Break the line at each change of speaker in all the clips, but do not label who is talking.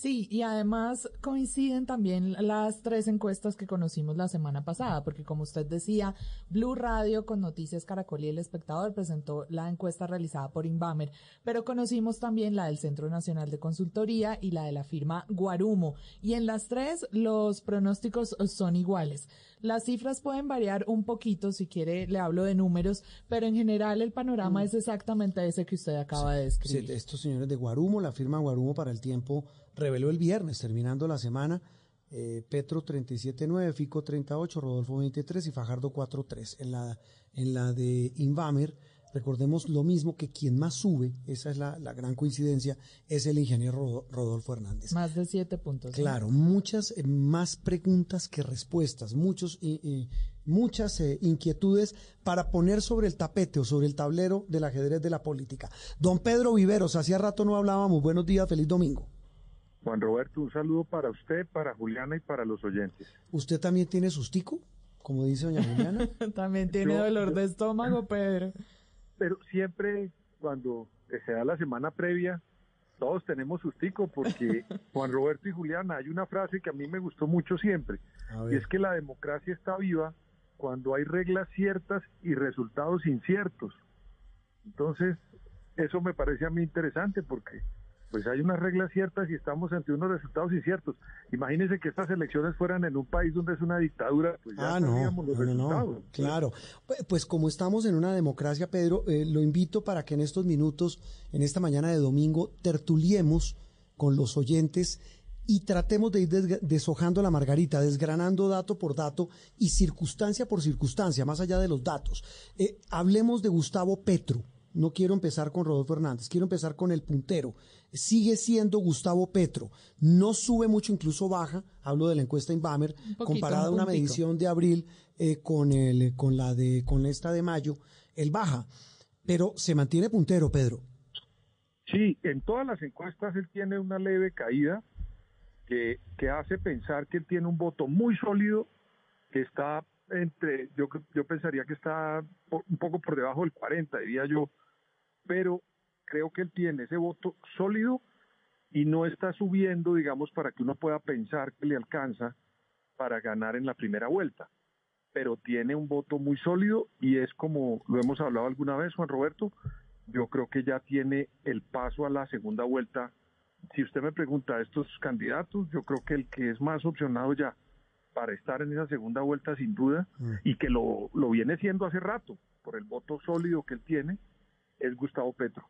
Sí, y además coinciden también las tres encuestas que conocimos la semana pasada, porque como usted decía, Blue Radio con Noticias Caracol y El Espectador presentó la encuesta realizada por Inbamer, pero conocimos también la del Centro Nacional de Consultoría y la de la firma Guarumo, y en las tres los pronósticos son iguales. Las cifras pueden variar un poquito, si quiere le hablo de números, pero en general el panorama es exactamente ese que usted acaba de describir.
Sí, estos señores de Guarumo, la firma Guarumo para el tiempo, reveló el viernes, terminando la semana, eh, Petro 37.9, Fico 38, Rodolfo 23 y Fajardo 4.3. En la, en la de Invamer, recordemos lo mismo que quien más sube, esa es la, la gran coincidencia, es el ingeniero Rodolfo Hernández.
Más de siete puntos.
Claro, muchas eh, más preguntas que respuestas, muchos, eh, muchas inquietudes para poner sobre el tapete o sobre el tablero del ajedrez de la política. Don Pedro Viveros, hacía rato no hablábamos, buenos días, feliz domingo.
Juan Roberto, un saludo para usted, para Juliana y para los oyentes.
¿Usted también tiene sustico? Como dice doña Juliana.
también tiene dolor de estómago, Pedro.
Pero siempre cuando se da la semana previa, todos tenemos sustico porque Juan Roberto y Juliana, hay una frase que a mí me gustó mucho siempre, y es que la democracia está viva cuando hay reglas ciertas y resultados inciertos. Entonces, eso me parece a mí interesante porque pues hay unas reglas ciertas y estamos ante unos resultados inciertos. Imagínense que estas elecciones fueran en un país donde es una dictadura, pues ya
ah,
los
no,
resultados.
No, claro. Pues como estamos en una democracia, Pedro, eh, lo invito para que en estos minutos, en esta mañana de domingo, tertuliemos con los oyentes y tratemos de ir deshojando la margarita, desgranando dato por dato y circunstancia por circunstancia, más allá de los datos. Eh, hablemos de Gustavo Petro no quiero empezar con Rodolfo Hernández, quiero empezar con el puntero. Sigue siendo Gustavo Petro. No sube mucho, incluso baja. Hablo de la encuesta Inbamer, comparada a una medición de abril eh, con, el, con, la de, con esta de mayo. Él baja, pero se mantiene puntero, Pedro.
Sí, en todas las encuestas él tiene una leve caída que, que hace pensar que él tiene un voto muy sólido, que está entre, yo, yo pensaría que está un poco por debajo del 40, diría yo, pero creo que él tiene ese voto sólido y no está subiendo, digamos, para que uno pueda pensar que le alcanza para ganar en la primera vuelta. Pero tiene un voto muy sólido y es como lo hemos hablado alguna vez, Juan Roberto, yo creo que ya tiene el paso a la segunda vuelta. Si usted me pregunta a estos candidatos, yo creo que el que es más opcionado ya para estar en esa segunda vuelta sin duda mm. y que lo, lo viene siendo hace rato por el voto sólido que él tiene es Gustavo Petro.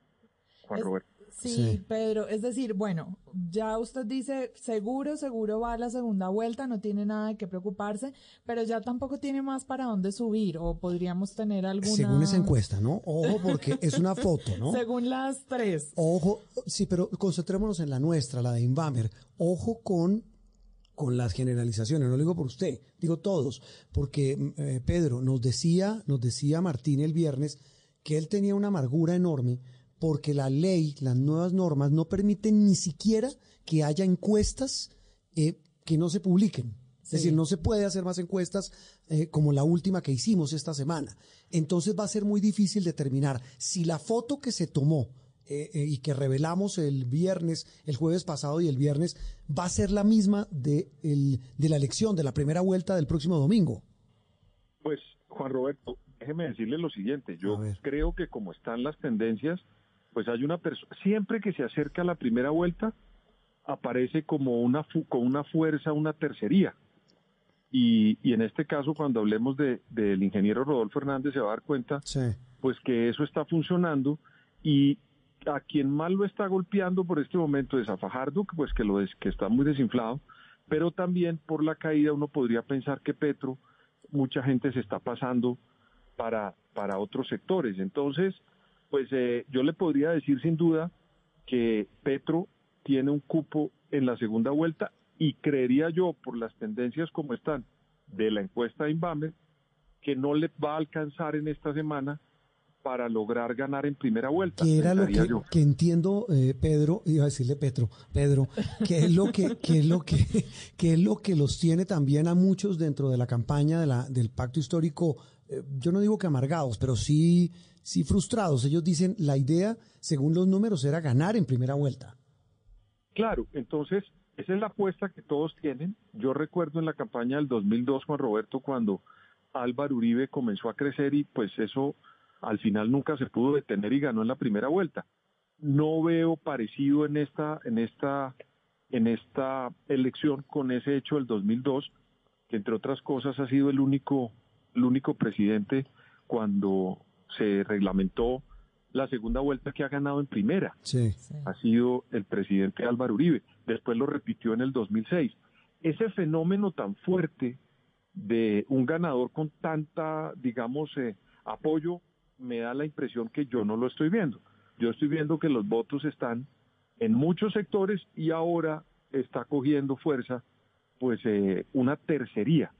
Juan Roberto.
Sí, Pedro, es decir, bueno, ya usted dice, seguro, seguro va a la segunda vuelta, no tiene nada de qué preocuparse, pero ya tampoco tiene más para dónde subir, o podríamos tener alguna...
Según esa encuesta, ¿no? Ojo, porque es una foto, ¿no?
Según las tres.
Ojo, sí, pero concentrémonos en la nuestra, la de Inbamer. Ojo con con las generalizaciones, no lo digo por usted, digo todos, porque eh, Pedro nos decía, nos decía Martín el viernes que él tenía una amargura enorme porque la ley, las nuevas normas no permiten ni siquiera que haya encuestas eh, que no se publiquen. Es decir, no se puede hacer más encuestas eh, como la última que hicimos esta semana. Entonces va a ser muy difícil determinar si la foto que se tomó eh, y que revelamos el viernes, el jueves pasado y el viernes, va a ser la misma de, el, de la elección, de la primera vuelta del próximo domingo.
Pues, Juan Roberto, déjeme decirle lo siguiente, yo creo que como están las tendencias, pues hay una persona, siempre que se acerca a la primera vuelta, aparece como una, con una fuerza, una tercería. Y, y en este caso, cuando hablemos de, del ingeniero Rodolfo Hernández, se va a dar cuenta, pues que eso está funcionando y a quien más lo está golpeando por este momento es a Fajardo, pues que lo es, que está muy desinflado, pero también por la caída uno podría pensar que Petro, mucha gente se está pasando para, para otros sectores. Entonces, pues eh, yo le podría decir sin duda que Petro tiene un cupo en la segunda vuelta y creería yo, por las tendencias como están de la encuesta de Inbamer, que no le va a alcanzar en esta semana para lograr ganar en primera vuelta.
Que era lo que entiendo, eh, Pedro, iba a decirle Petro, Pedro, que es lo que, que es lo que, que es lo que los tiene también a muchos dentro de la campaña de la, del pacto histórico, eh, yo no digo que amargados, pero sí, sí frustrados. Ellos dicen la idea, según los números, era ganar en primera vuelta.
Claro, entonces esa es la apuesta que todos tienen. Yo recuerdo en la campaña del 2002, Juan Roberto, cuando Álvaro Uribe comenzó a crecer y pues eso al final nunca se pudo detener y ganó en la primera vuelta. No veo parecido en esta en esta en esta elección con ese hecho del 2002, que entre otras cosas ha sido el único el único presidente cuando se reglamentó la segunda vuelta que ha ganado en primera
Sí.
Sí.
ha sido el presidente Álvaro Uribe. Después lo repitió en el 2006. Ese fenómeno tan fuerte de un ganador con tanta, digamos, eh, apoyo, me da la impresión que yo no lo estoy viendo. Yo estoy viendo que los votos están en muchos sectores y ahora está cogiendo fuerza, pues, eh, una tercería,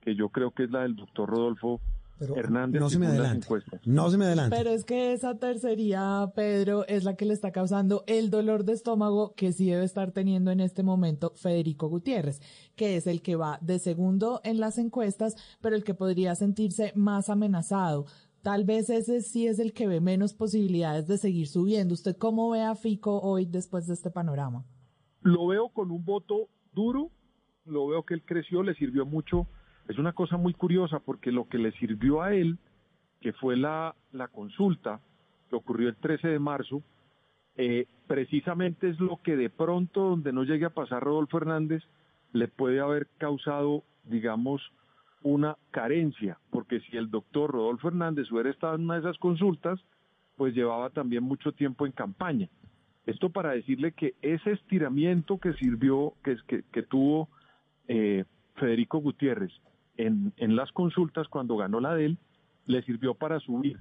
que yo creo que es la del doctor Rodolfo
Pero
Hernández.
no se me adelante.
encuestas.
No se me adelante.
Pero es que esa tercería, Pedro, es la que le está causando el dolor de estómago que sí debe estar teniendo en este momento Federico Gutiérrez, que es el que va de segundo en las encuestas, pero el que podría sentirse más amenazado. Tal vez ese sí es el que ve menos posibilidades de seguir subiendo. ¿Usted cómo ve a Fico hoy después de este panorama?
Lo veo con un voto duro, lo veo que él creció, le sirvió mucho. Es una cosa muy curiosa porque lo que le sirvió a él, que fue la, la consulta que ocurrió el 13 de marzo, eh, precisamente es lo que de pronto, donde no llegue a pasar Rodolfo Hernández, le puede haber causado, digamos, una carencia, porque si el doctor Rodolfo Hernández hubiera estado en una de esas consultas, pues llevaba también mucho tiempo en campaña. Esto para decirle que ese estiramiento que sirvió, que, que, que tuvo eh, Federico Gutiérrez en, en las consultas cuando ganó la de él, le sirvió para subir.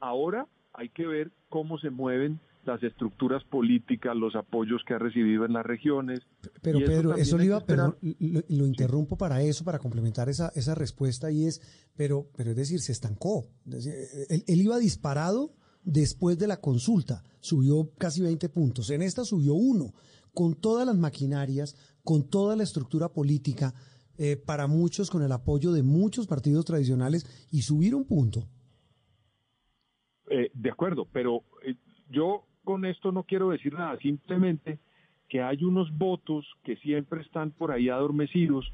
Ahora hay que ver cómo se mueven las estructuras políticas, los apoyos que ha recibido en las regiones.
Pero
y
Pedro, eso le iba, perdón, lo, lo interrumpo para eso, para complementar esa, esa respuesta y es, pero, pero es decir, se estancó. Es decir, él, él iba disparado después de la consulta, subió casi 20 puntos. En esta subió uno, con todas las maquinarias, con toda la estructura política, eh, para muchos con el apoyo de muchos partidos tradicionales y subir un punto.
Eh, de acuerdo, pero eh, yo con esto no quiero decir nada, simplemente que hay unos votos que siempre están por ahí adormecidos,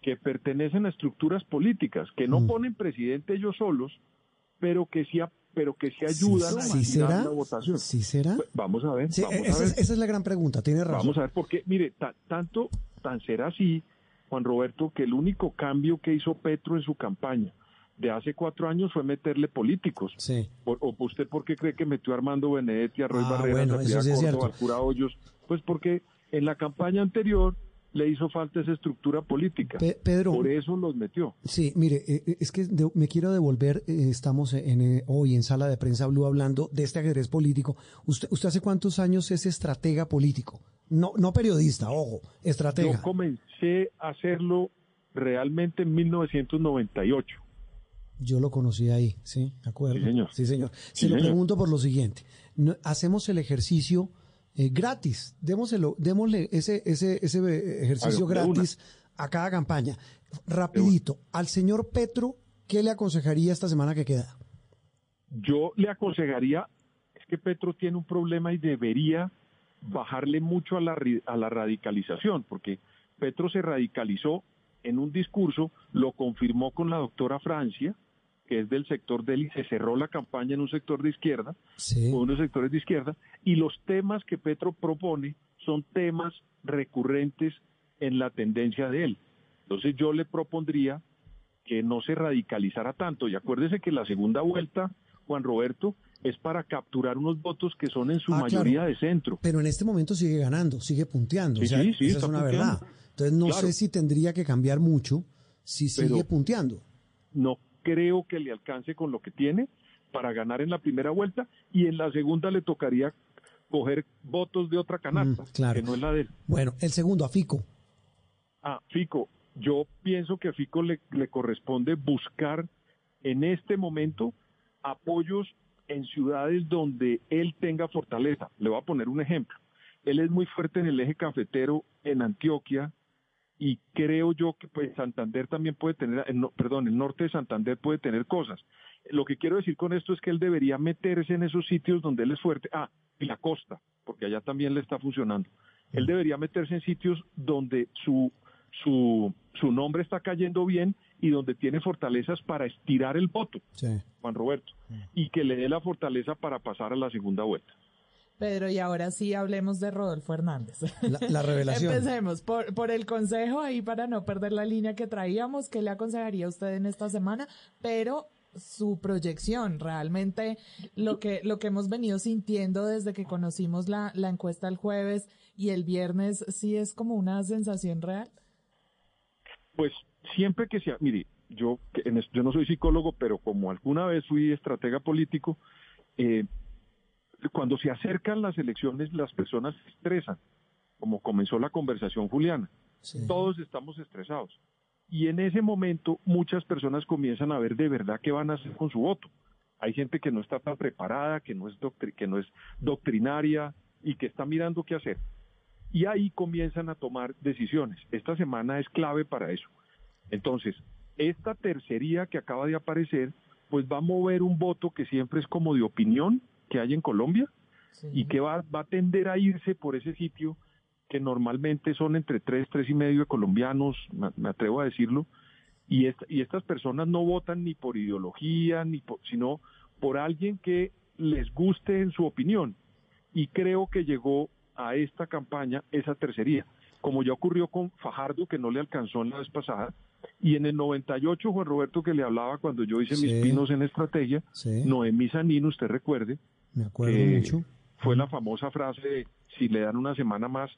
que pertenecen a estructuras políticas, que no
Mm.
ponen presidente ellos solos, pero que sí, a- pero que sí ayudan a
¿Sí
girar
será?
la votación.
¿Sí será?
Pues, Vamos a ver,
Sí,
vamos a
esa,
ver.
es, esa es la gran pregunta, tiene razón.
Vamos a ver, porque mire, ta- tanto, tan será así, Juan Roberto, que el único cambio que hizo Petro en su campaña de hace cuatro años fue meterle políticos.
Sí.
¿O, o usted por qué cree que metió a Armando Benedetti, a Roy
Ah,
Barreras,
bueno,
a
sí
Córdoba, al cura Hoyos? Pues porque en la campaña anterior le hizo falta esa estructura política.
Pe- Pedro,
Por eso los metió.
Sí, mire, eh, eh, es que me quiero devolver, eh, estamos en, hoy en Sala de Prensa Blue hablando de este ajedrez político. ¿Usted, usted hace cuántos años es estratega político? No, no periodista, ojo, estratega.
Yo comencé a hacerlo realmente en 1998.
Yo lo conocí ahí, ¿sí? ¿De acuerdo?
Sí, señor.
Sí, señor. Se
Sí,
lo
señor.
pregunto por lo siguiente. Hacemos el ejercicio eh, gratis. Démoselo, démosle ese, ese, ese eh, ejercicio
una.
gratis a cada campaña. Rapidito, al señor Petro, ¿qué le aconsejaría esta semana que queda?
Yo le aconsejaría, es que Petro tiene un problema y debería bajarle mucho a la, a la radicalización, porque Petro se radicalizó en un discurso, lo confirmó con la doctora Francia, que es del sector de él y se cerró la campaña en un sector de izquierda,
Sí.
con unos sectores de izquierda, y los temas que Petro propone son temas recurrentes en la tendencia de él. Entonces yo le propondría que no se radicalizara tanto. Y acuérdese que la segunda vuelta, Juan Roberto, es para capturar unos votos que son en su
Ah,
mayoría
claro.
de centro.
Pero en este momento sigue ganando, sigue punteando.
Sí,
o sea,
sí, sí,
esa es una
punteando.
verdad. Entonces no
Claro.
sé si tendría que cambiar mucho si sigue
Pero-
punteando.
No creo que le alcance con lo que tiene para ganar en la primera vuelta y en la segunda le tocaría coger votos de otra canasta,
Mm, claro.
que no es la de él.
Bueno, el segundo, a Fico.
Ah, Fico, yo pienso que a Fico le, le corresponde buscar en este momento apoyos en ciudades donde él tenga fortaleza. Le voy a poner un ejemplo. Él es muy fuerte en el eje cafetero en Antioquia y creo yo que pues Santander también puede tener, el no- perdón, el norte de Santander puede tener cosas. Lo que quiero decir con esto es que él debería meterse en esos sitios donde él es fuerte. Ah, y la costa, porque allá también le está funcionando. Él debería meterse en sitios donde su, su, su nombre está cayendo bien y donde tiene fortalezas para estirar el voto,
Sí.
Juan Roberto, y que le dé la fortaleza para pasar a la segunda vuelta.
Pedro, y ahora sí hablemos de Rodolfo Hernández.
La, la revelación.
Empecemos por, por el consejo ahí para no perder la línea que traíamos. ¿Qué le aconsejaría a usted en esta semana? Pero su proyección, realmente lo que, lo que hemos venido sintiendo desde que conocimos la, la encuesta el jueves y el viernes, sí es como una sensación real.
Pues siempre que sea, mire, yo, que en es- yo no soy psicólogo, pero como alguna vez fui estratega político, eh, cuando se acercan las elecciones las personas se estresan, como comenzó la conversación Juliana.
Sí.
Todos estamos estresados. Y en ese momento muchas personas comienzan a ver de verdad qué van a hacer con su voto. Hay gente que no está tan preparada, que no es, doctri- que no es doctrinaria y que está mirando qué hacer. Y ahí comienzan a tomar decisiones. Esta semana es clave para eso. Entonces, esta tercería que acaba de aparecer, pues va a mover un voto que siempre es como de opinión que hay en Colombia
Sí.
y que va, va a tender a irse por ese sitio que normalmente son entre tres, tres y medio de colombianos, me, me atrevo a decirlo, y, esta- y estas personas no votan ni por ideología, ni por, sino por alguien que les guste en su opinión. Y creo que llegó a esta campaña esa tercería, como ya ocurrió con Fajardo, que no le alcanzó en la vez pasada, y en el 98, Juan Roberto, que le hablaba cuando yo hice mis pinos en estrategia,
Sí,
Noemí Sanino, usted recuerde,
me acuerdo
eh,
mucho.
fue la famosa frase de si le dan una semana más,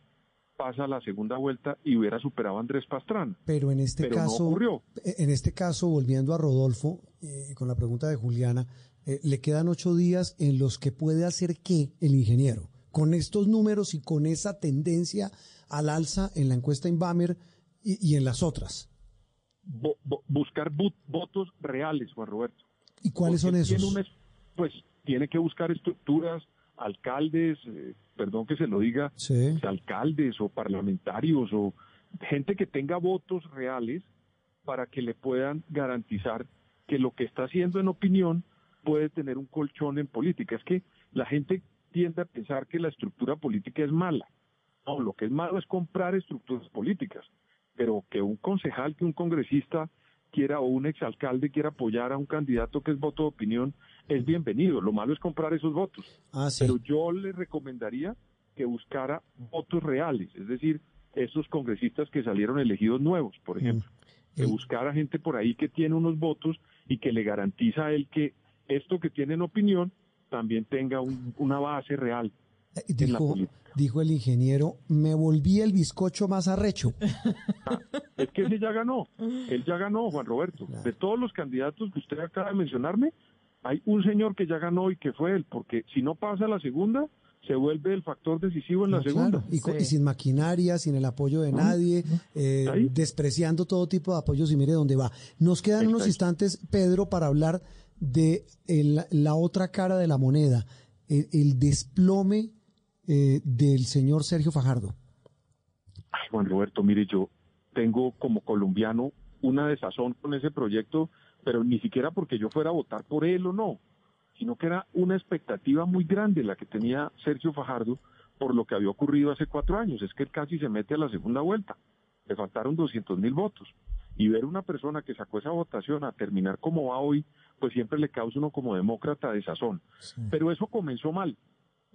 pasa la segunda vuelta y hubiera superado a Andrés Pastrana.
Pero en este
pero no
caso,
ocurrió.
en este caso, volviendo a Rodolfo, eh, con la pregunta de Juliana, eh, le quedan ocho días en los que puede hacer qué el ingeniero, con estos números y con esa tendencia al alza en la encuesta Inbamer y, y en las otras.
Bo- bo- buscar bu- votos reales, Juan Roberto.
¿Y cuáles son
Porque
esos?
pues tiene que buscar estructuras, alcaldes, eh, perdón que se lo diga,
Sí.
alcaldes o parlamentarios o gente que tenga votos reales para que le puedan garantizar que lo que está haciendo en opinión puede tener un colchón en política. Es que la gente tiende a pensar que la estructura política es mala. No, lo que es malo es comprar estructuras políticas, pero que un concejal, que un congresista quiera o un exalcalde quiera apoyar a un candidato que es voto de opinión, es bienvenido. Lo malo es comprar esos votos.
Ah, sí.
Pero yo le recomendaría que buscara votos reales, es decir, esos congresistas que salieron elegidos nuevos, por ejemplo, que buscara gente por ahí que tiene unos votos y que le garantiza a él que esto que tiene en opinión también tenga un- una base real.
Dijo, dijo el ingeniero, me volví el bizcocho más arrecho.
Es que él ya ganó, él ya ganó, Juan Roberto.
Claro.
De todos los candidatos que usted acaba de mencionarme, hay un señor que ya ganó y que fue él, porque si no pasa la segunda, se vuelve el factor decisivo en la segunda.
claro, y, co-
Sí.
y sin maquinaria, sin el apoyo de nadie, eh, despreciando todo tipo de apoyos y mire dónde va. Nos quedan unos instantes, Pedro, para hablar de el- la otra cara de la moneda, el, el desplome eh, del señor Sergio Fajardo.
Ay, Juan Roberto, mire, yo tengo como colombiano una desazón con ese proyecto, pero ni siquiera porque yo fuera a votar por él o no, sino que era una expectativa muy grande la que tenía Sergio Fajardo por lo que había ocurrido hace cuatro años. Es que él casi se mete a la segunda vuelta. Le faltaron 200 mil votos. Y ver una persona que sacó esa votación a terminar como va hoy, pues siempre le causa uno como demócrata desazón. Pero eso comenzó mal.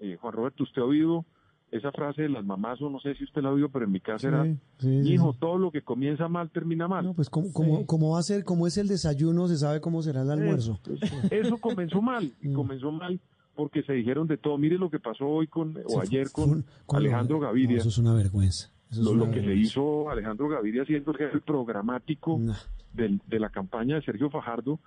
Eh, Juan Roberto, usted ha oído esa frase de las mamás, o no sé si usted la ha oído, pero en mi casa era,
Sí, sí, sí,
hijo,
sí.
todo lo que comienza mal termina mal.
No, pues como, como, como va a ser, como es el desayuno, se sabe cómo será el almuerzo.
Eso comenzó mal, y
Mm.
comenzó mal porque se dijeron de todo. Mire lo que pasó hoy con, o
Sí,
ayer con, Alejandro Gaviria.
no, eso es una vergüenza. Eso es
lo,
una
lo que le hizo Alejandro Gaviria siendo el jefe programático
No.
del- de la campaña de Sergio Fajardo,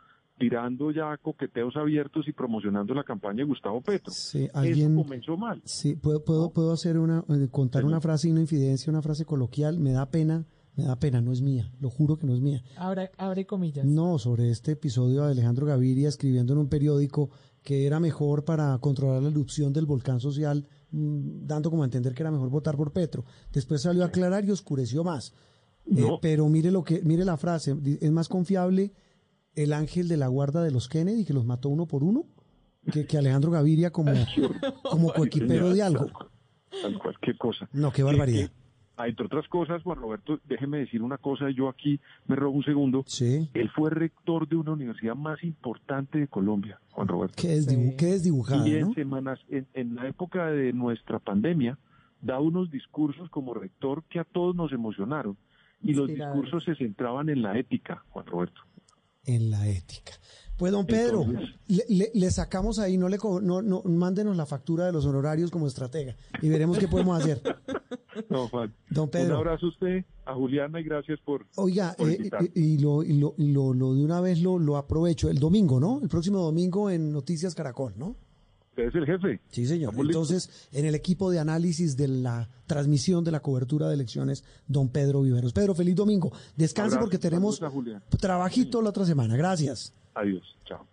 tirando ya coqueteos abiertos y promocionando la campaña de Gustavo Petro.
Sí,
Eso
alguien,
comenzó mal.
sí, puedo, puedo, puedo hacer una, eh, contar una frase y una infidencia, una frase coloquial, me da pena, me da pena, no es mía, lo juro que no es mía.
Abre, abre comillas.
No, sobre este episodio de Alejandro Gaviria escribiendo en un periódico que era mejor para controlar la erupción del volcán social, mm, dando como a entender que era mejor votar por Petro. Después salió a aclarar y oscureció más. Eh,
No.
pero mire lo que, mire la frase, es más confiable el ángel de la guarda de los Kennedy que los mató uno por uno que, que Alejandro Gaviria como, como coequipero de algo.
Tal cual, tal cual, qué cosa.
No, qué barbaridad.
Eh, eh, entre otras cosas, Juan Roberto, déjeme decir una cosa, yo aquí me robo un segundo.
Sí.
Él fue rector de una universidad más importante de Colombia, Juan Roberto.
Qué, desdibu
Sí.
qué desdibujada,
y en
¿no?
semanas, en, en la época de nuestra pandemia, da unos discursos como rector que a todos nos emocionaron. Y los discursos se centraban en la ética, Juan Roberto.
En la ética. Pues don Pedro,
Entonces-
le, le- le sacamos ahí, no le no, no, mándenos la factura de los honorarios como estratega y veremos qué podemos hacer.
No, Juan.
Don Pedro.
Un abrazo a usted, a Juliana, y gracias por...
Oiga,
por
eh,
invitarme.
y, lo, y lo, lo, lo de una vez lo, lo aprovecho, el domingo, ¿no? El próximo domingo en Noticias Caracol, ¿no?
Usted es el jefe.
Sí, señor.
Listos.
Entonces, en el equipo de análisis de la transmisión de la cobertura de elecciones, don Pedro Viveros. Pedro, feliz domingo. Descanse
Abrazo.
porque tenemos trabajito la otra semana. Gracias.
Adiós. Chao.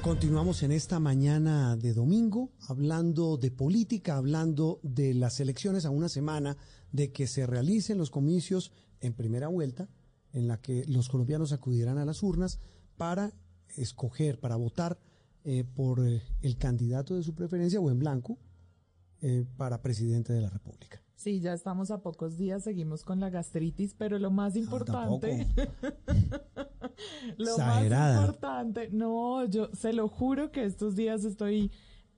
Continuamos en esta mañana de domingo hablando de política, hablando de las elecciones a una semana de que se realicen los comicios en primera vuelta, en la que los colombianos acudirán a las urnas para escoger, para votar eh, por eh, el candidato de su preferencia o en blanco eh, para presidente de la República.
Sí, ya estamos a pocos días, seguimos con la gastritis, pero lo más importante, lo
Exagerada.
más importante, no, yo se lo juro que estos días estoy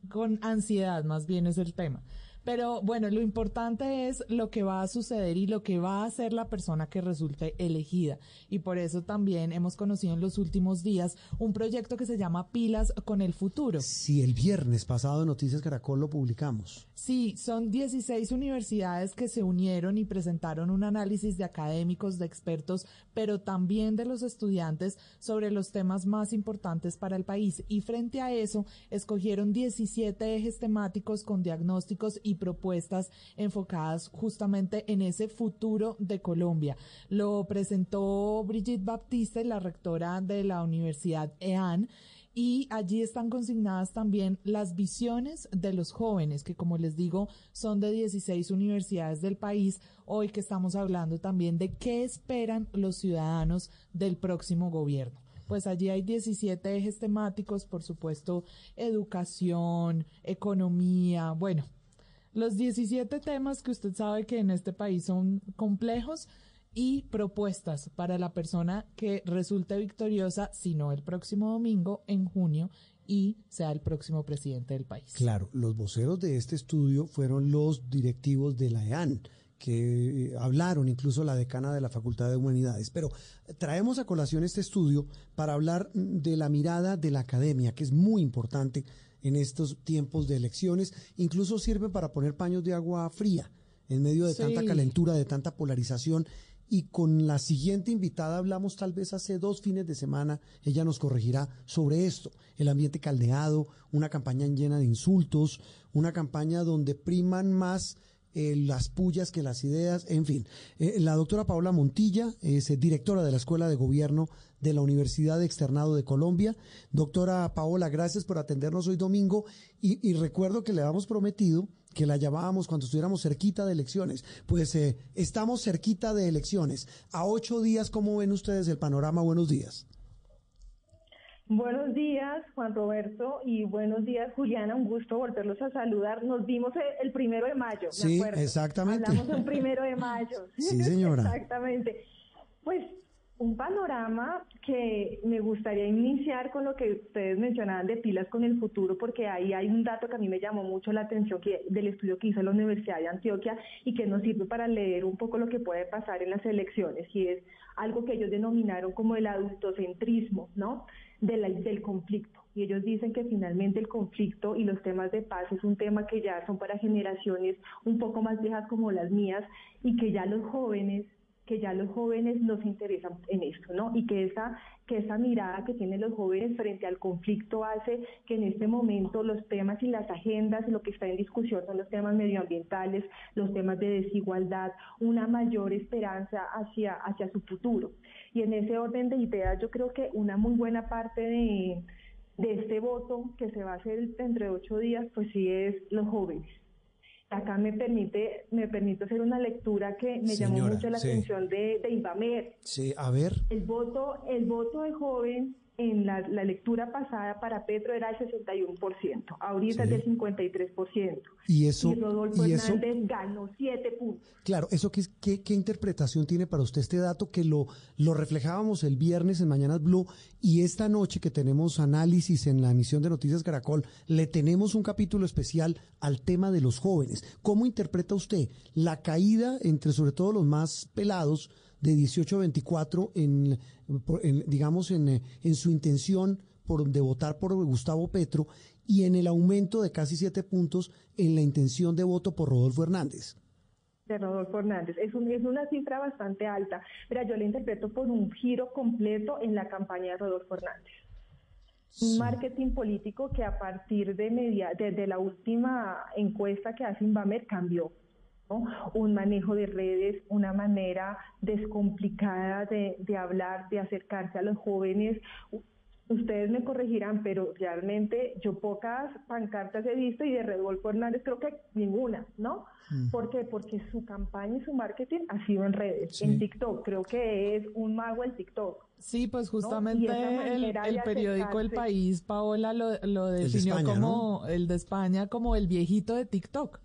con ansiedad, más bien es el tema. Pero bueno, lo importante es lo que va a suceder y lo que va a hacer la persona que resulte elegida. Y por eso también hemos conocido en los últimos días un proyecto que se llama Pilas con el Futuro.
Si el viernes pasado en Noticias Caracol lo publicamos.
Sí, son 16 universidades que se unieron y presentaron un análisis de académicos, de expertos, pero también de los estudiantes sobre los temas más importantes para el país. Y frente a eso, escogieron 17 ejes temáticos con diagnósticos y propuestas enfocadas justamente en ese futuro de Colombia. Lo presentó Brigitte Baptiste, la rectora de la Universidad EAN, y allí están consignadas también las visiones de los jóvenes, que como les digo, son de 16 universidades del país. Hoy que estamos hablando también de qué esperan los ciudadanos del próximo gobierno. Pues allí hay 17 ejes temáticos, por supuesto, educación, economía, bueno, los 17 temas que usted sabe que en este país son complejos y propuestas para la persona que resulte victoriosa, si no el próximo domingo, en junio, y sea el próximo presidente del país.
Claro, los voceros de este estudio fueron los directivos de la EAN, que eh, hablaron, incluso la decana de la Facultad de Humanidades. Pero traemos a colación este estudio para hablar mm, de la mirada de la academia, que es muy importante en estos tiempos de elecciones. Incluso sirve para poner paños de agua fría en medio de
Sí.
tanta calentura, de tanta polarización. Y con la siguiente invitada hablamos tal vez hace dos fines de semana, ella nos corregirá sobre esto, el ambiente caldeado, una campaña llena de insultos, una campaña donde priman más eh, las pullas que las ideas, en fin. Eh, la doctora Paola Montilla es eh, directora de la Escuela de Gobierno de la Universidad de Externado de Colombia. Doctora Paola, gracias por atendernos hoy domingo y, y recuerdo que le habíamos prometido que la llamábamos cuando estuviéramos cerquita de elecciones. Pues estamos cerquita de elecciones. A ocho días, ¿cómo ven ustedes el panorama? Buenos días.
Buenos días, Juan Roberto, y buenos días, Juliana. Un gusto volverlos a saludar. Nos vimos el- el primero de mayo.
Sí, exactamente.
Hablamos un primero de mayo.
Sí, señora.
Exactamente. Pues un panorama que me gustaría iniciar con lo que ustedes mencionaban de pilas con el futuro, porque ahí hay un dato que a mí me llamó mucho la atención que, del estudio que hizo la Universidad de Antioquia y que nos sirve para leer un poco lo que puede pasar en las elecciones, y es algo que ellos denominaron como el adultocentrismo, ¿no? Del, del conflicto. Y ellos dicen que finalmente el conflicto y los temas de paz es un tema que ya son para generaciones un poco más viejas como las mías y que ya los jóvenes que ya los jóvenes no se interesan en esto, ¿no? Y que esa, que esa mirada que tienen los jóvenes frente al conflicto hace que en este momento los temas y las agendas, lo que está en discusión son los temas medioambientales, los temas de desigualdad, una mayor esperanza hacia, hacia su futuro. Y en ese orden de ideas yo creo que una muy buena parte de, de este voto que se va a hacer entre ocho días, pues sí es los jóvenes acá me permite, me permito hacer una lectura que me llamó mucho la atención de, de Ibamer.
Sí, a ver.
El voto, el voto de joven en la, lectura pasada para Petro era el 61%, ahorita es del 53%.
Y eso.
Y Rodolfo Hernández ganó 7 puntos.
Claro, eso qué, qué, qué, interpretación tiene para usted este dato que lo, lo reflejábamos el viernes en Mañanas Blue y esta noche que tenemos análisis en la emisión de Noticias Caracol, le tenemos un capítulo especial al tema de los jóvenes. ¿Cómo interpreta usted la caída entre sobre todo los más pelados? De 18 a 24 en, digamos, en, en, su intención por, de votar por Gustavo Petro y en el aumento de casi siete puntos en la intención de voto por Rodolfo Hernández.
De Rodolfo Hernández. Es, es una cifra bastante alta. pero yo la interpreto por un giro completo en la campaña de Rodolfo Hernández. Un marketing político que a partir de media, desde la última encuesta que hace Invamer cambió un manejo de redes, una manera descomplicada de, de hablar, de acercarse a los jóvenes, ustedes me corregirán, pero realmente yo pocas pancartas he visto y de Rodolfo Hernández creo que ninguna, ¿no? Mm. ¿Por qué? Porque su campaña y su marketing ha sido en redes, en TikTok, creo que es un mago el TikTok.
Sí, pues justamente el, periódico El País, Paola, lo, lo definió como el de España, como el viejito de TikTok.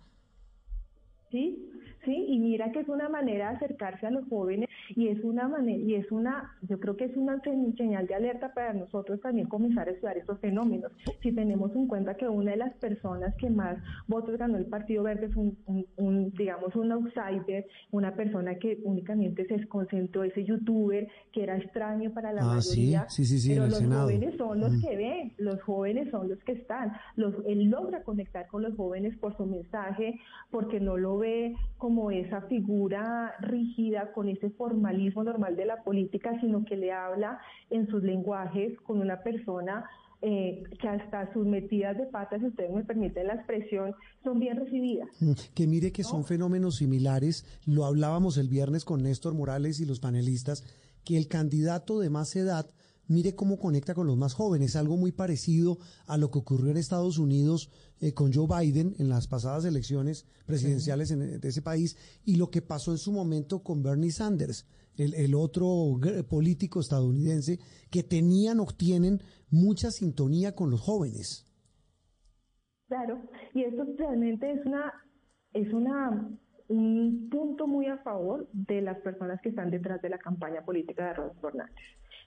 ¿Sí? Sí, y mira que es una manera de acercarse a los jóvenes y es una manera, y es una, yo creo que es una señal de alerta para nosotros también comenzar a estudiar estos fenómenos. Si tenemos en cuenta que una de las personas que más votos ganó el Partido Verde es un, digamos, un outsider, una persona que únicamente se concentró ese youtuber que era extraño para la ah, mayoría,
sí, sí, sí,
pero los jóvenes son los mm. que ven, los jóvenes son los que están, los, él logra conectar con los jóvenes por su mensaje, porque no lo ve como esa figura rígida con ese formalismo normal de la política, sino que le habla en sus lenguajes con una persona eh, que hasta sus metidas de patas, si ustedes me permiten la expresión, son bien recibidas. Mm,
que mire que son fenómenos similares, lo hablábamos el viernes con Néstor Morales y los panelistas, que el candidato de más edad mire cómo conecta con los más jóvenes, algo muy parecido a lo que ocurrió en Estados Unidos eh, con Joe Biden en las pasadas elecciones presidenciales en, de ese país y lo que pasó en su momento con Bernie Sanders, el, el otro político estadounidense que tenían o tienen mucha sintonía con los jóvenes.
Claro, y esto realmente es una es una un punto muy a favor de las personas que están detrás de la campaña política de Rodolfo Hernández.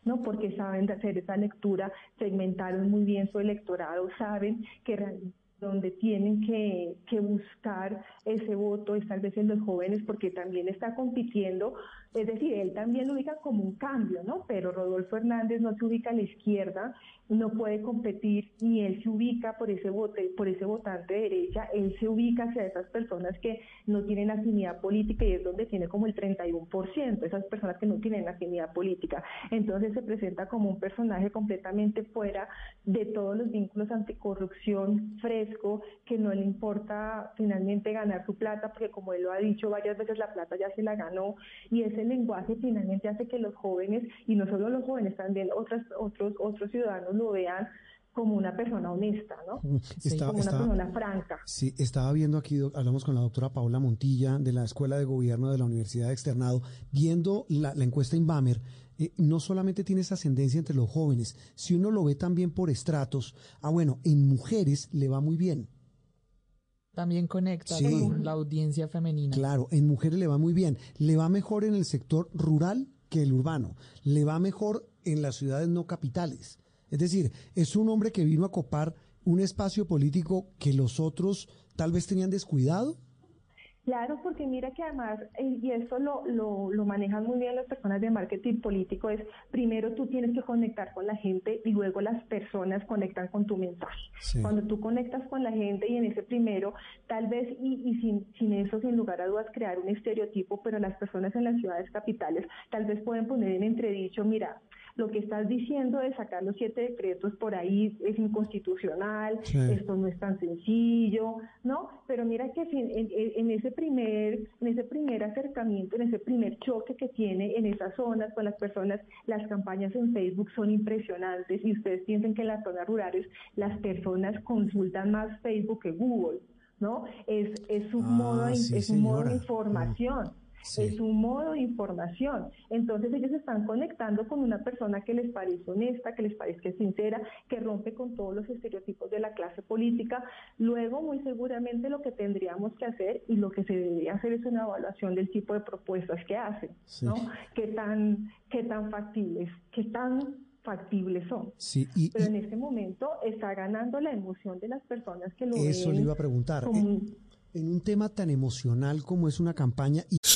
¿No? Porque saben hacer esa lectura, segmentaron muy bien su electorado, saben que realmente donde tienen que, que, buscar ese voto es tal vez en los jóvenes porque también está compitiendo, es decir, él también lo ubica como un cambio, ¿no? Pero Rodolfo Hernández no se ubica a la izquierda, no puede competir, ni él se ubica por ese vote, por ese votante de derecha, él se ubica hacia esas personas que no tienen afinidad política y es donde tiene como el 31%, esas personas que no tienen afinidad política. Entonces se presenta como un personaje completamente fuera de todos los vínculos anticorrupción, fresco, que no le importa finalmente ganar su plata, porque como él lo ha dicho varias veces, la plata ya se la ganó y ese lenguaje finalmente hace que los jóvenes, y no solo los jóvenes, también otros, otros, otros ciudadanos lo vean como una persona honesta, ¿no? Mm, como una persona franca.
Sí, estaba viendo aquí, hablamos con la doctora Paula Montilla de la Escuela de Gobierno de la Universidad de Externado, viendo la, encuesta Inbamer, eh, no solamente tiene esa ascendencia entre los jóvenes, si uno lo ve también por estratos, ah bueno, en mujeres le va muy bien.
También conecta con la audiencia femenina.
Claro, en mujeres le va muy bien. Le va mejor en el sector rural que el urbano, le va mejor en las ciudades no capitales. Es decir, es un hombre que vino a copar un espacio político que los otros tal vez tenían descuidado.
Claro, porque mira que además, eh, y esto lo, lo, lo, manejan muy bien las personas de marketing político, es primero tú tienes que conectar con la gente y luego las personas conectan con tu mensaje. Cuando tú conectas con la gente y en ese primero, tal vez, y, y sin, sin eso, sin lugar a dudas, crear un estereotipo, pero las personas en las ciudades capitales tal vez pueden poner en entredicho, mira, lo que estás diciendo de sacar los siete decretos por ahí es inconstitucional, esto no es tan sencillo, ¿no? Pero mira que en, en, ese primer, en ese primer acercamiento, en ese primer choque que tiene en esas zonas con las personas, las campañas en Facebook son impresionantes y ustedes piensan que en las zonas rurales las personas consultan más Facebook que Google. ¿no? Es, es un ah, modo, es un modo de información. Es un modo de información. Entonces ellos están conectando con una persona que les parece honesta, que les parece sincera, que rompe con todos los estereotipos de la clase política. Luego, muy seguramente lo que tendríamos que hacer y lo que se debería hacer es una evaluación del tipo de propuestas que hacen, ¿no? ¿Qué tan, qué tan factibles, qué tan factibles son.
Sí,
Pero en este momento está ganando la emoción de las personas que lo
Eso le iba a preguntar en un tema tan emocional como es una campaña.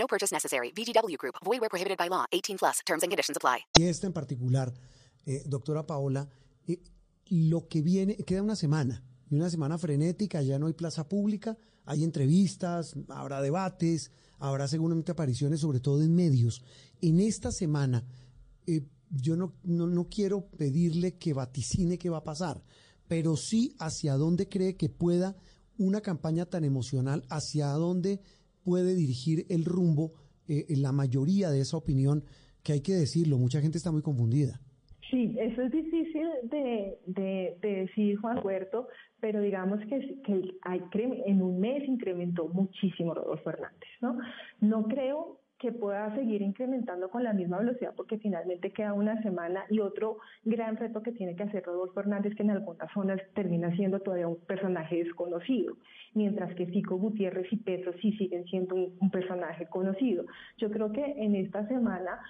No purchase necessary. VGW Group. Void where prohibited by law. 18 plus. Terms and conditions apply.
Esta en particular, eh, doctora Paola, eh, lo que viene, queda una semana. Y una semana frenética, ya no hay plaza pública, hay entrevistas, habrá debates, habrá seguramente apariciones, sobre todo en medios. En esta semana, eh, yo no, no, no quiero pedirle que vaticine qué va a pasar, pero sí hacia dónde cree que pueda una campaña tan emocional, hacia dónde puede dirigir el rumbo eh, la mayoría de esa opinión, que hay que decirlo, mucha gente está muy confundida.
Sí, eso es difícil de, de, decir, Juan Huerto, pero digamos que, que hay, en un mes incrementó muchísimo Rodolfo Fernández, ¿no? No creo que pueda seguir incrementando con la misma velocidad porque finalmente queda una semana y otro gran reto que tiene que hacer Rodolfo Hernández que en algunas zonas termina siendo todavía un personaje desconocido, mientras que Fico Gutiérrez y Petro sí siguen siendo un, personaje conocido. Yo creo que en esta semana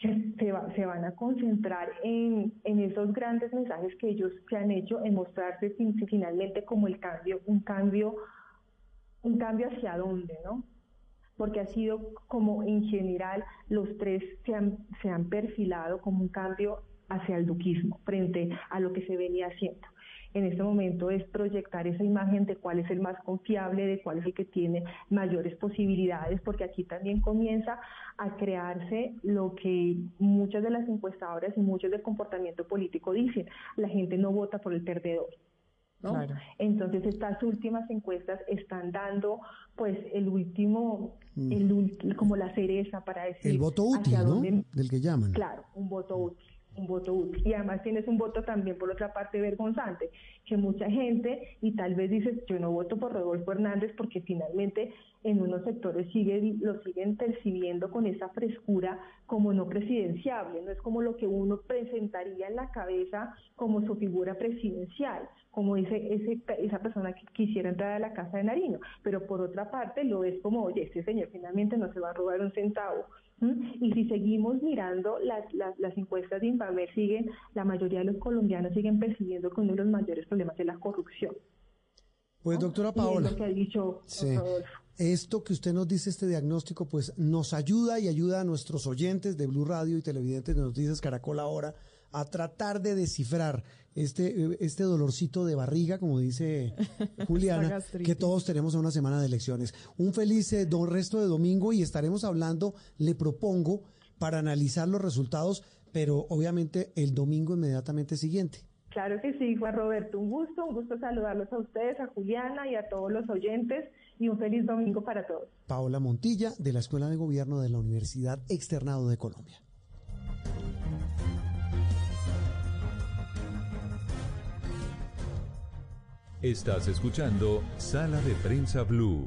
se, se, van a concentrar en, en, esos grandes mensajes que ellos se han hecho, en mostrarse finalmente como el cambio, un cambio, un cambio hacia dónde, ¿no? Porque ha sido como en general los tres se han, se han perfilado como un cambio hacia el duquismo frente a lo que se venía haciendo. En este momento es proyectar esa imagen de cuál es el más confiable, de cuál es el que tiene mayores posibilidades, porque aquí también comienza a crearse lo que muchas de las encuestadoras y muchos del comportamiento político dicen, la gente no vota por el perdedor, entonces estas últimas encuestas están dando pues el último. El, como la cereza para decir...
El voto útil, ¿no? Del que llaman.
Claro, un voto útil un voto útil. Y además tienes un voto también, por otra parte, vergonzante, que mucha gente, y tal vez dices, yo no voto por Rodolfo Hernández porque finalmente en unos sectores sigue, lo siguen percibiendo con esa frescura como no presidenciable, no es como lo que uno presentaría en la cabeza como su figura presidencial, como ese, ese, esa persona que quisiera entrar a la casa de Nariño, pero por otra parte lo es como, oye, este señor finalmente no se va a robar un centavo, y si seguimos mirando las, las, las encuestas de Invamer, siguen, la mayoría de los colombianos siguen percibiendo que uno de los mayores problemas es la corrupción.
Pues doctora Paola,
que ha dicho
esto que usted nos dice, este diagnóstico, pues nos ayuda y ayuda a nuestros oyentes de Blue Radio y televidentes de Noticias Caracol ahora a tratar de descifrar este, este dolorcito de barriga, como dice Juliana, que todos tenemos en una semana de elecciones. Un feliz eh, resto de domingo y estaremos hablando, le propongo, para analizar los resultados, pero obviamente el domingo inmediatamente siguiente.
Claro que sí, Juan Roberto, un gusto, un gusto saludarlos a ustedes, a Juliana y a todos los oyentes y un feliz domingo para todos.
Paola Montilla, de la Escuela de Gobierno de la Universidad Externado de Colombia.
Estás escuchando Sala de Prensa Blue.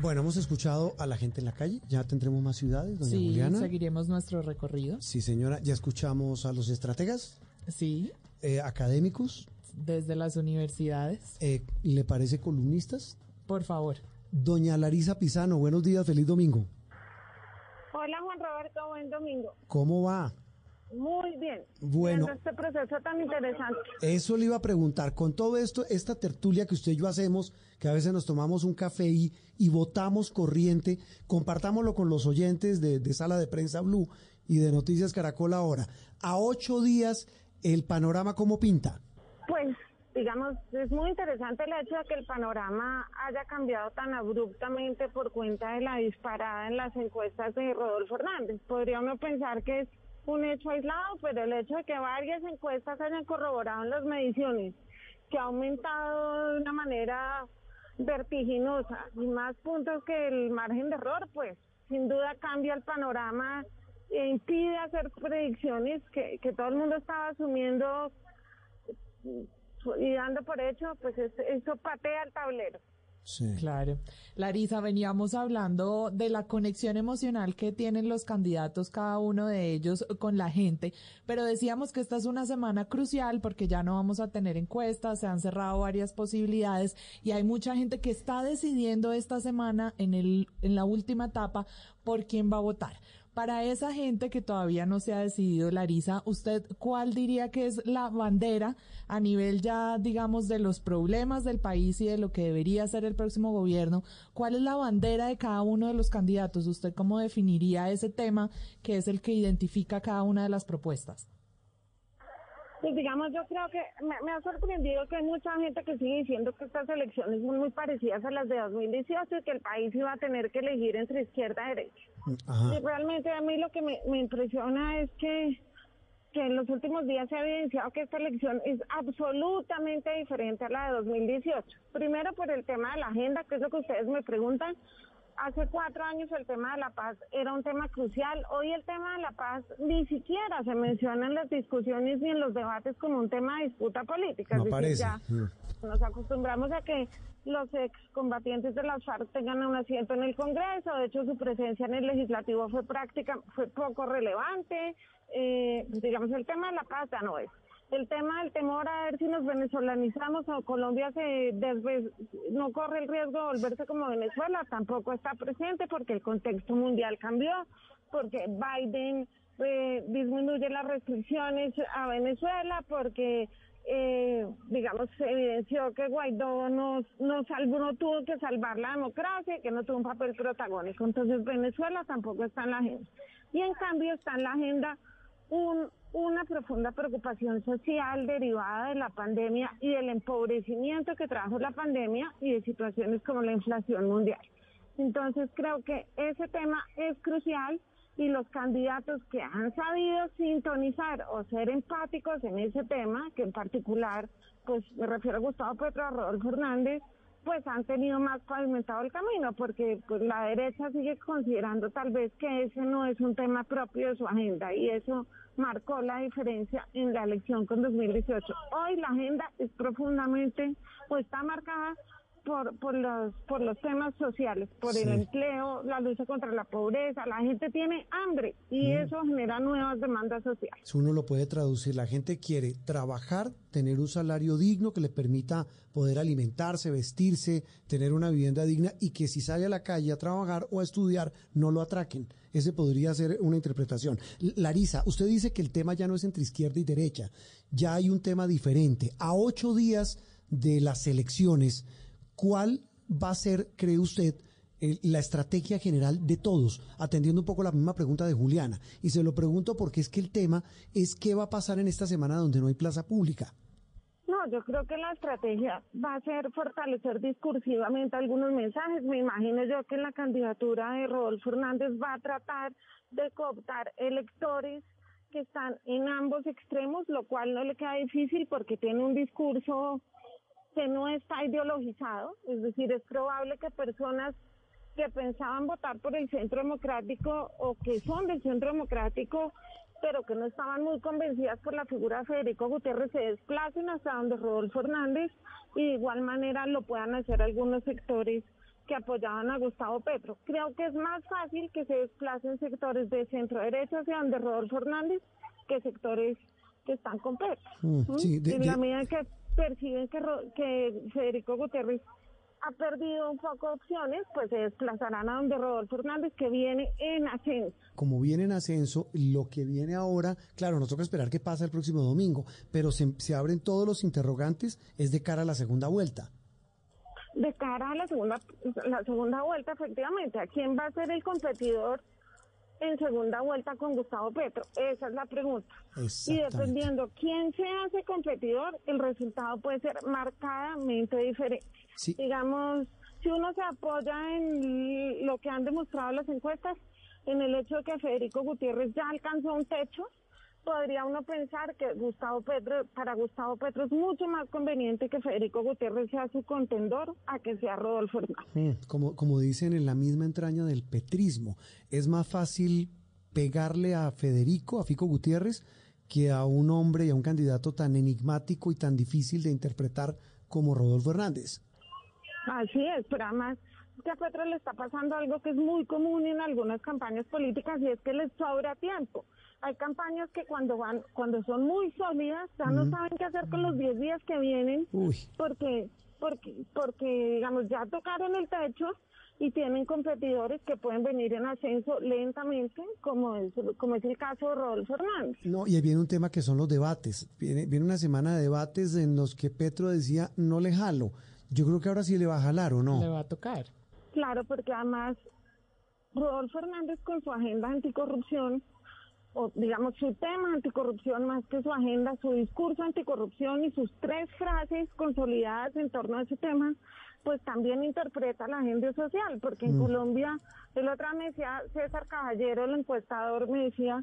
Bueno, hemos escuchado a la gente en la calle, ya tendremos más ciudades, doña
Sí,
Juliana.
seguiremos nuestro recorrido.
Sí, señora, ya escuchamos a los estrategas,
Sí,
eh, académicos,
desde las universidades.
eh, ¿le parece columnistas?
Por favor.
Doña Larisa Pisano, buenos días, feliz domingo.
Hola Juan Roberto, buen domingo.
¿Cómo va?
Muy bien.
Bueno.
Este proceso tan interesante.
Eso le iba a preguntar, con todo esto, esta tertulia que usted y yo hacemos, que a veces nos tomamos un café y, y votamos corriente, compartámoslo con los oyentes de, de Sala de Prensa Blue y de Noticias Caracol ahora. A ocho días, el panorama cómo pinta.
Pues, digamos, es muy interesante el hecho de que el panorama haya cambiado tan abruptamente por cuenta de la disparada en las encuestas de Rodolfo Hernández. Podría uno pensar que es un hecho aislado, pero el hecho de que varias encuestas hayan corroborado las mediciones que ha aumentado de una manera vertiginosa y más puntos que el margen de error, pues sin duda cambia el panorama e impide hacer predicciones que, que todo el mundo estaba asumiendo y dando por hecho, pues es- eso patea el tablero.
Claro. Larisa, veníamos hablando de la conexión emocional que tienen los candidatos, cada uno de ellos, con la gente, pero decíamos que esta es una semana crucial porque ya no vamos a tener encuestas, se han cerrado varias posibilidades y hay mucha gente que está decidiendo esta semana en, el, en la última etapa por quién va a votar. Para esa gente que todavía no se ha decidido, Larisa, ¿usted cuál diría que es la bandera a nivel ya, digamos, de los problemas del país y de lo que debería ser el próximo gobierno? ¿Cuál es la bandera de cada uno de los candidatos? ¿Usted cómo definiría ese tema que es el que identifica cada una de las propuestas?
Pues digamos, yo creo que me, ha sorprendido que hay mucha gente que sigue diciendo que estas elecciones son muy parecidas a las de 2018 y que el país iba a tener que elegir entre izquierda y derecha.
Ajá.
Realmente a mí lo que me, me impresiona es que, que en los últimos días se ha evidenciado que esta elección es absolutamente diferente a la de 2018. Primero por el tema de la agenda, que es lo que ustedes me preguntan. Hace cuatro años el tema de la paz era un tema crucial. Hoy el tema de la paz ni siquiera se menciona en las discusiones ni en los debates como un tema de disputa política.
No
es decir, ya nos acostumbramos a que los excombatientes de las FARC tengan un asiento en el Congreso. De hecho, su presencia en el legislativo fue práctica, fue poco relevante. Eh, digamos, el tema de la paz ya no es. El tema del temor a ver si nos venezolanizamos o Colombia se no corre el riesgo de volverse como Venezuela, tampoco está presente porque el contexto mundial cambió, porque Biden eh, disminuye las restricciones a Venezuela, porque eh, digamos, se evidenció que Guaidó no, no, no tuvo que salvar la democracia, que no tuvo un papel protagónico. Entonces Venezuela tampoco está en la agenda. Y en cambio está en la agenda un, una profunda preocupación social derivada de la pandemia y del empobrecimiento que trajo la pandemia y de situaciones como la inflación mundial. Entonces creo que ese tema es crucial y los candidatos que han sabido sintonizar o ser empáticos en ese tema, que en particular, pues me refiero a Gustavo Petro, a Rodolfo Hernández, pues han tenido más pavimentado el camino, porque pues la derecha sigue considerando tal vez que ese no es un tema propio de su agenda y eso marcó la diferencia en la elección con 2018. Hoy la agenda es profundamente, o está marcada por, por, los, por los temas sociales, por el empleo, la lucha contra la pobreza. La gente tiene hambre y eso genera nuevas demandas sociales.
Si uno lo puede traducir, la gente quiere trabajar, tener un salario digno que le permita poder alimentarse, vestirse, tener una vivienda digna y que si sale a la calle a trabajar o a estudiar no lo atraquen. Ese podría ser una interpretación. Larisa, usted dice que el tema ya no es entre izquierda y derecha, ya hay un tema diferente. A ocho días de las elecciones, ¿cuál va a ser, cree usted, la estrategia general de todos, atendiendo un poco la misma pregunta de Juliana. Y se lo pregunto porque es que el tema es qué va a pasar en esta semana donde no hay plaza pública.
No, yo creo que la estrategia va a ser fortalecer discursivamente algunos mensajes. Me imagino yo que la candidatura de Rodolfo Hernández va a tratar de cooptar electores que están en ambos extremos, lo cual no le queda difícil porque tiene un discurso que no está ideologizado, es decir, es probable que personas que pensaban votar por el centro democrático o que son del centro democrático pero que no estaban muy convencidas por la figura de Federico Gutiérrez se desplacen hasta donde Rodolfo Hernández y de igual manera lo puedan hacer algunos sectores que apoyaban a Gustavo Petro. Creo que es más fácil que se desplacen sectores de centro derecha hacia donde Rodolfo Hernández que sectores que están con Petro.
Mm,
¿Mm?
sí, de-
en la medida que perciben que, que Federico Gutiérrez ha perdido un poco de opciones, pues se desplazarán a donde Rodolfo Hernández, que viene en ascenso.
como viene en ascenso, lo que viene ahora, claro, nos toca esperar qué pasa el próximo domingo, pero se, se abren todos los interrogantes, es de cara a la segunda vuelta.
De cara a la segunda, la segunda vuelta, efectivamente, ¿a quién va a ser el competidor en segunda vuelta con Gustavo Petro? Esa es la pregunta. Y dependiendo quién se hace competidor, el resultado puede ser marcadamente diferente.
Sí.
Digamos, si uno se apoya en lo que han demostrado las encuestas, en el hecho de que Federico Gutiérrez ya alcanzó un techo, podría uno pensar que Gustavo Petro, para Gustavo Petro es mucho más conveniente que Federico Gutiérrez sea su contendor a que sea Rodolfo Hernández.
Mm, Como, como dicen en la misma entraña del petrismo, es más fácil pegarle a Federico, a Fico Gutiérrez, que a un hombre y a un candidato tan enigmático y tan difícil de interpretar como Rodolfo Hernández.
Así es, pero además que a Petro le está pasando algo que es muy común en algunas campañas políticas y es que les sobra tiempo. Hay campañas que cuando van, cuando son muy sólidas, ya no saben qué hacer con los 10 días que vienen
Uy,
porque, porque, porque digamos ya tocaron el techo y tienen competidores que pueden venir en ascenso lentamente, como es, como es el caso de Rodolfo Hernández.
no, y ahí viene un tema que son los debates. Viene, viene una semana de debates en los que Petro decía, no le jalo. Yo creo que ahora sí le va a jalar, ¿o no?
Le va a tocar.
Claro, porque además Rodolfo Hernández con su agenda anticorrupción, o digamos su tema anticorrupción más que su agenda, su discurso anticorrupción y sus tres frases consolidadas en torno a ese tema, pues también interpreta la agenda social, porque en Colombia, el otro me decía César Caballero, el encuestador, me decía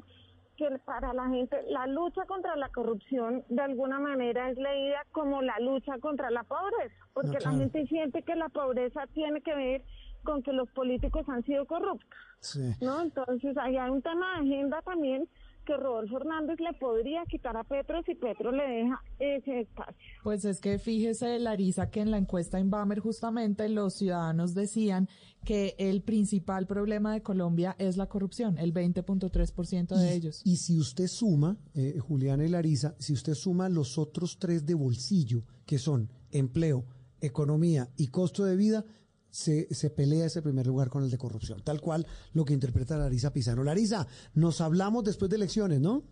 que para la gente la lucha contra la corrupción de alguna manera es leída como la lucha contra la pobreza, porque la gente siente que la pobreza tiene que ver con que los políticos han sido corruptos,
Sí.
¿no? Entonces ahí hay un tema de agenda también que Rodolfo Hernández le podría quitar a Petro si Petro le deja ese espacio.
Pues es que fíjese, Larisa, que en la encuesta Inbamer justamente los ciudadanos decían que el principal problema de Colombia es la corrupción, el 20.3% de
y,
ellos.
Y si usted suma, eh, Juliana y Larisa, si usted suma los otros tres de bolsillo, que son empleo, economía y costo de vida, se, se pelea ese primer lugar con el de corrupción. Tal cual lo que interpreta Larisa Pizano. Larisa, nos hablamos después de elecciones, ¿no?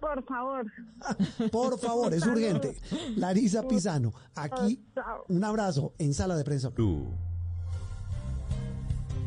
Por favor.
Por favor, es urgente. Larisa Pizano, aquí
Chao.
un abrazo en Sala de Prensa.
Blue.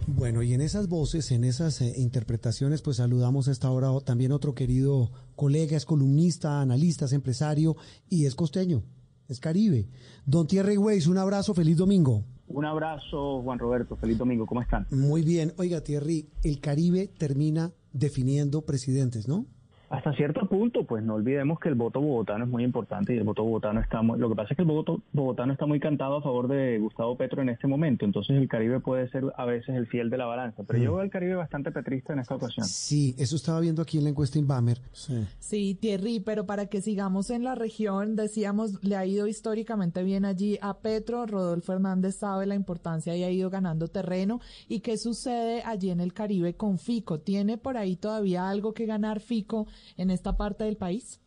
Bueno, y en esas voces, en esas eh, interpretaciones, pues saludamos a esta hora también otro querido colega, es columnista, analista, es empresario y es costeño, es caribe. Don Thierry Weiss, un abrazo, feliz domingo.
Un abrazo, Juan Roberto. Feliz domingo. ¿Cómo están?
Muy bien. Oiga, Thierry, el Caribe termina definiendo presidentes, ¿no?
Hasta cierto punto, pues no olvidemos que el voto bogotano es muy importante y el voto bogotano está muy... Lo que pasa es que el voto bogotano está muy cantado a favor de Gustavo Petro en este momento, entonces el Caribe puede ser a veces el fiel de la balanza, pero yo veo al Caribe bastante petrista en esta ocasión.
Sí, eso estaba viendo aquí en la encuesta Inbamer. Sí.
Sí, Thierry, pero para que sigamos en la región, decíamos, le ha ido históricamente bien allí a Petro, Rodolfo Hernández sabe la importancia y ha ido ganando terreno. ¿Y qué sucede allí en el Caribe con Fico? ¿Tiene por ahí todavía algo que ganar Fico en esta parte del país?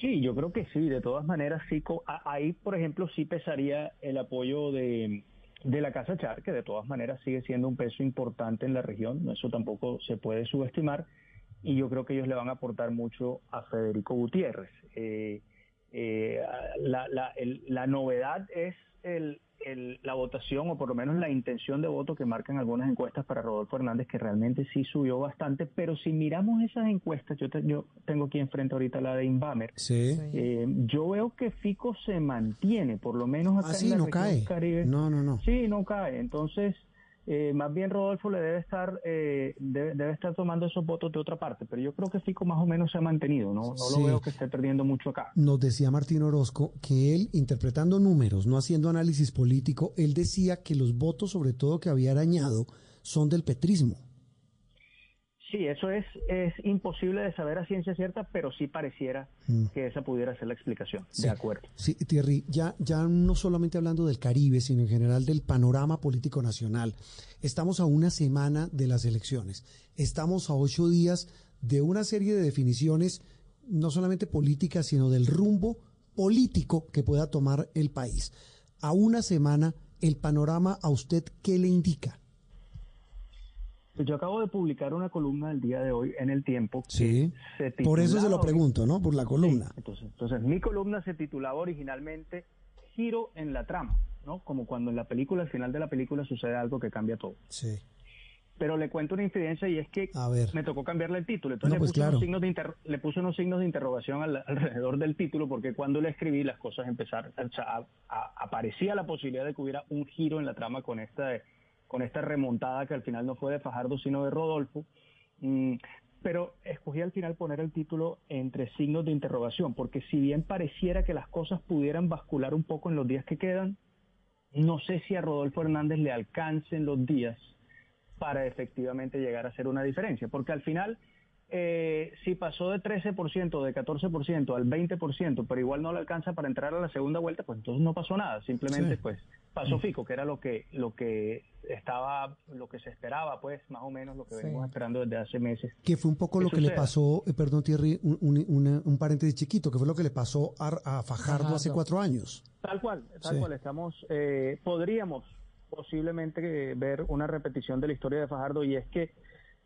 Sí, yo creo que sí. De todas maneras, sí. Ahí, por ejemplo, sí pesaría el apoyo de, de la Casa Char, que de todas maneras sigue siendo un peso importante en la región. Eso tampoco se puede subestimar. Y yo creo que ellos le van a aportar mucho a Federico Gutiérrez. Eh, eh, la, la, el- la novedad es el, el- la votación, o por lo menos la intención de voto que marcan algunas encuestas para Rodolfo Hernández, que realmente sí subió bastante. Pero si miramos esas encuestas, yo, te- yo tengo aquí enfrente ahorita la de Inbamer.
Sí.
Eh, yo veo que Fico se mantiene, por lo menos acá
Ah,
en
sí,
la
no
región
cae.
Caribe.
No, no, no.
Sí, no cae. Entonces, eh, más bien Rodolfo le debe estar eh, debe, debe estar tomando esos votos de otra parte, pero yo creo que Fico más o menos se ha mantenido. No, no
Sí.
lo veo que esté perdiendo mucho acá.
Nos decía Martín Orozco que él, interpretando números, no haciendo análisis político, él decía que los votos, sobre todo que había arañado, son del petrismo.
Sí, eso es, es imposible de saber a ciencia cierta, pero sí pareciera
Mm.
que esa pudiera ser la explicación.
Sí.
De acuerdo.
Sí, Thierry, ya, ya no solamente hablando del Caribe, sino en general del panorama político nacional. Estamos a una semana de las elecciones. Estamos a ocho días de una serie de definiciones, no solamente políticas, sino del rumbo político que pueda tomar el país. A una semana, el panorama a usted, ¿qué le indica?
Yo acabo de publicar una columna el día de hoy en El Tiempo.
Sí.
se
Por eso se lo pregunto, ¿no? Por la columna.
Entonces, entonces, mi columna se titulaba originalmente Giro en la trama, ¿no? Como cuando en la película, al final de la película, sucede algo que cambia todo.
Sí.
Pero le cuento una infidencia y es que
A ver.
me tocó cambiarle el título. Entonces
No,
le,
pues
puse unos signos de inter- le puse unos signos de interrogación al- alrededor del título porque cuando le escribí las cosas empezaron, o sea, a- a- aparecía la posibilidad de que hubiera un giro en la trama con esta, con esta remontada que al final no fue de Fajardo sino de Rodolfo. Mm, pero escogí al final poner el título entre signos de interrogación, porque si bien pareciera que las cosas pudieran bascular un poco en los días que quedan, no sé si a Rodolfo Hernández le alcancen los días para efectivamente llegar a hacer una diferencia, porque al final, eh, si pasó de 13%, de 14% al 20%, pero igual no le alcanza para entrar a la segunda vuelta, pues entonces no pasó nada, simplemente
Sí.
pues pasó fico, que era lo que lo que estaba, lo que se esperaba, pues más o menos lo que
Sí.
venimos esperando desde hace meses.
que fue un poco lo que le pasó, eh, perdón Thierry, un, un, una- un paréntesis chiquito, que fue lo que le pasó a, a Fajardo, hace cuatro años.
Tal cual, tal
Sí.
cual. Estamos, eh, podríamos posiblemente eh, ver una repetición de la historia de Fajardo y es que